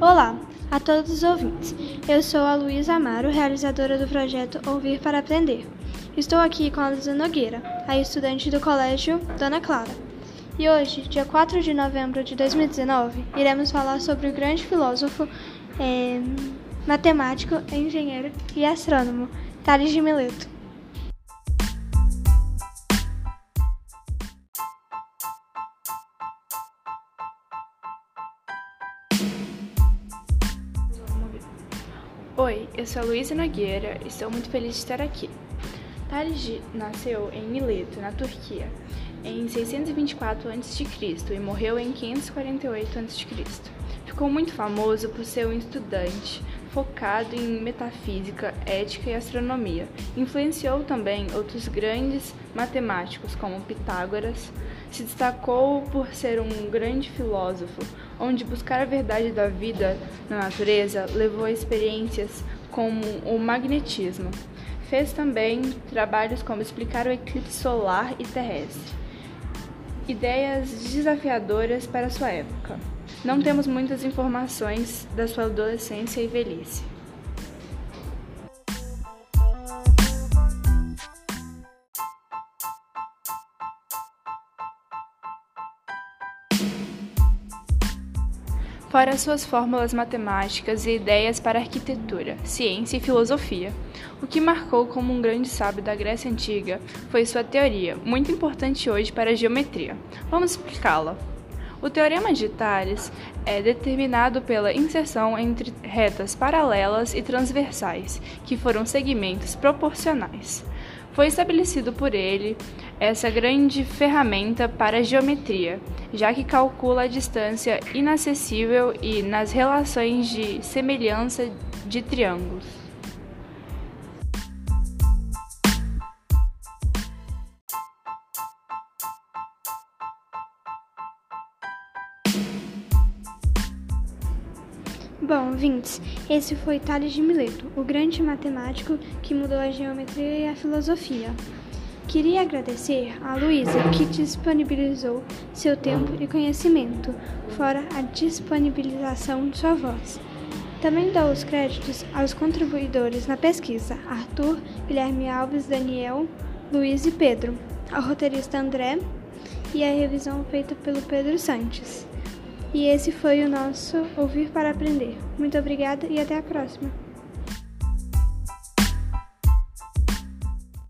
Olá a todos os ouvintes. Eu sou a Luísa Amaro, realizadora do projeto Ouvir para Aprender. Estou aqui com a Luísa Nogueira, a estudante do Colégio Dona Clara. E hoje, dia 4 de novembro de 2019, iremos falar sobre o grande filósofo, é, matemático, engenheiro e astrônomo Tales de Mileto. Oi, eu sou a Luísa Nogueira e estou muito feliz de estar aqui. Tales nasceu em Mileto, na Turquia, em 624 a.C. e morreu em 548 a.C. Ficou muito famoso por ser um estudante focado em metafísica, ética e astronomia. Influenciou também outros grandes matemáticos como Pitágoras. Se destacou por ser um grande filósofo, onde buscar a verdade da vida na natureza levou a experiências como o magnetismo. Fez também trabalhos como explicar o eclipse solar e terrestre. Ideias desafiadoras para sua época. Não temos muitas informações da sua adolescência e velhice. fora suas fórmulas matemáticas e ideias para arquitetura, ciência e filosofia. O que marcou como um grande sábio da Grécia Antiga foi sua teoria, muito importante hoje para a geometria. Vamos explicá-la. O teorema de Tales é determinado pela inserção entre retas paralelas e transversais, que foram segmentos proporcionais. Foi estabelecido por ele essa grande ferramenta para a geometria, já que calcula a distância inacessível e nas relações de semelhança de triângulos. Bom, vintes, esse foi Tales de Mileto, o grande matemático que mudou a geometria e a filosofia. Queria agradecer a Luísa, que disponibilizou seu tempo e conhecimento, fora a disponibilização de sua voz. Também dou os créditos aos contribuidores na pesquisa: Arthur, Guilherme Alves, Daniel, Luiz e Pedro, ao roteirista André e a revisão feita pelo Pedro Santos. E esse foi o nosso Ouvir para Aprender. Muito obrigada e até a próxima!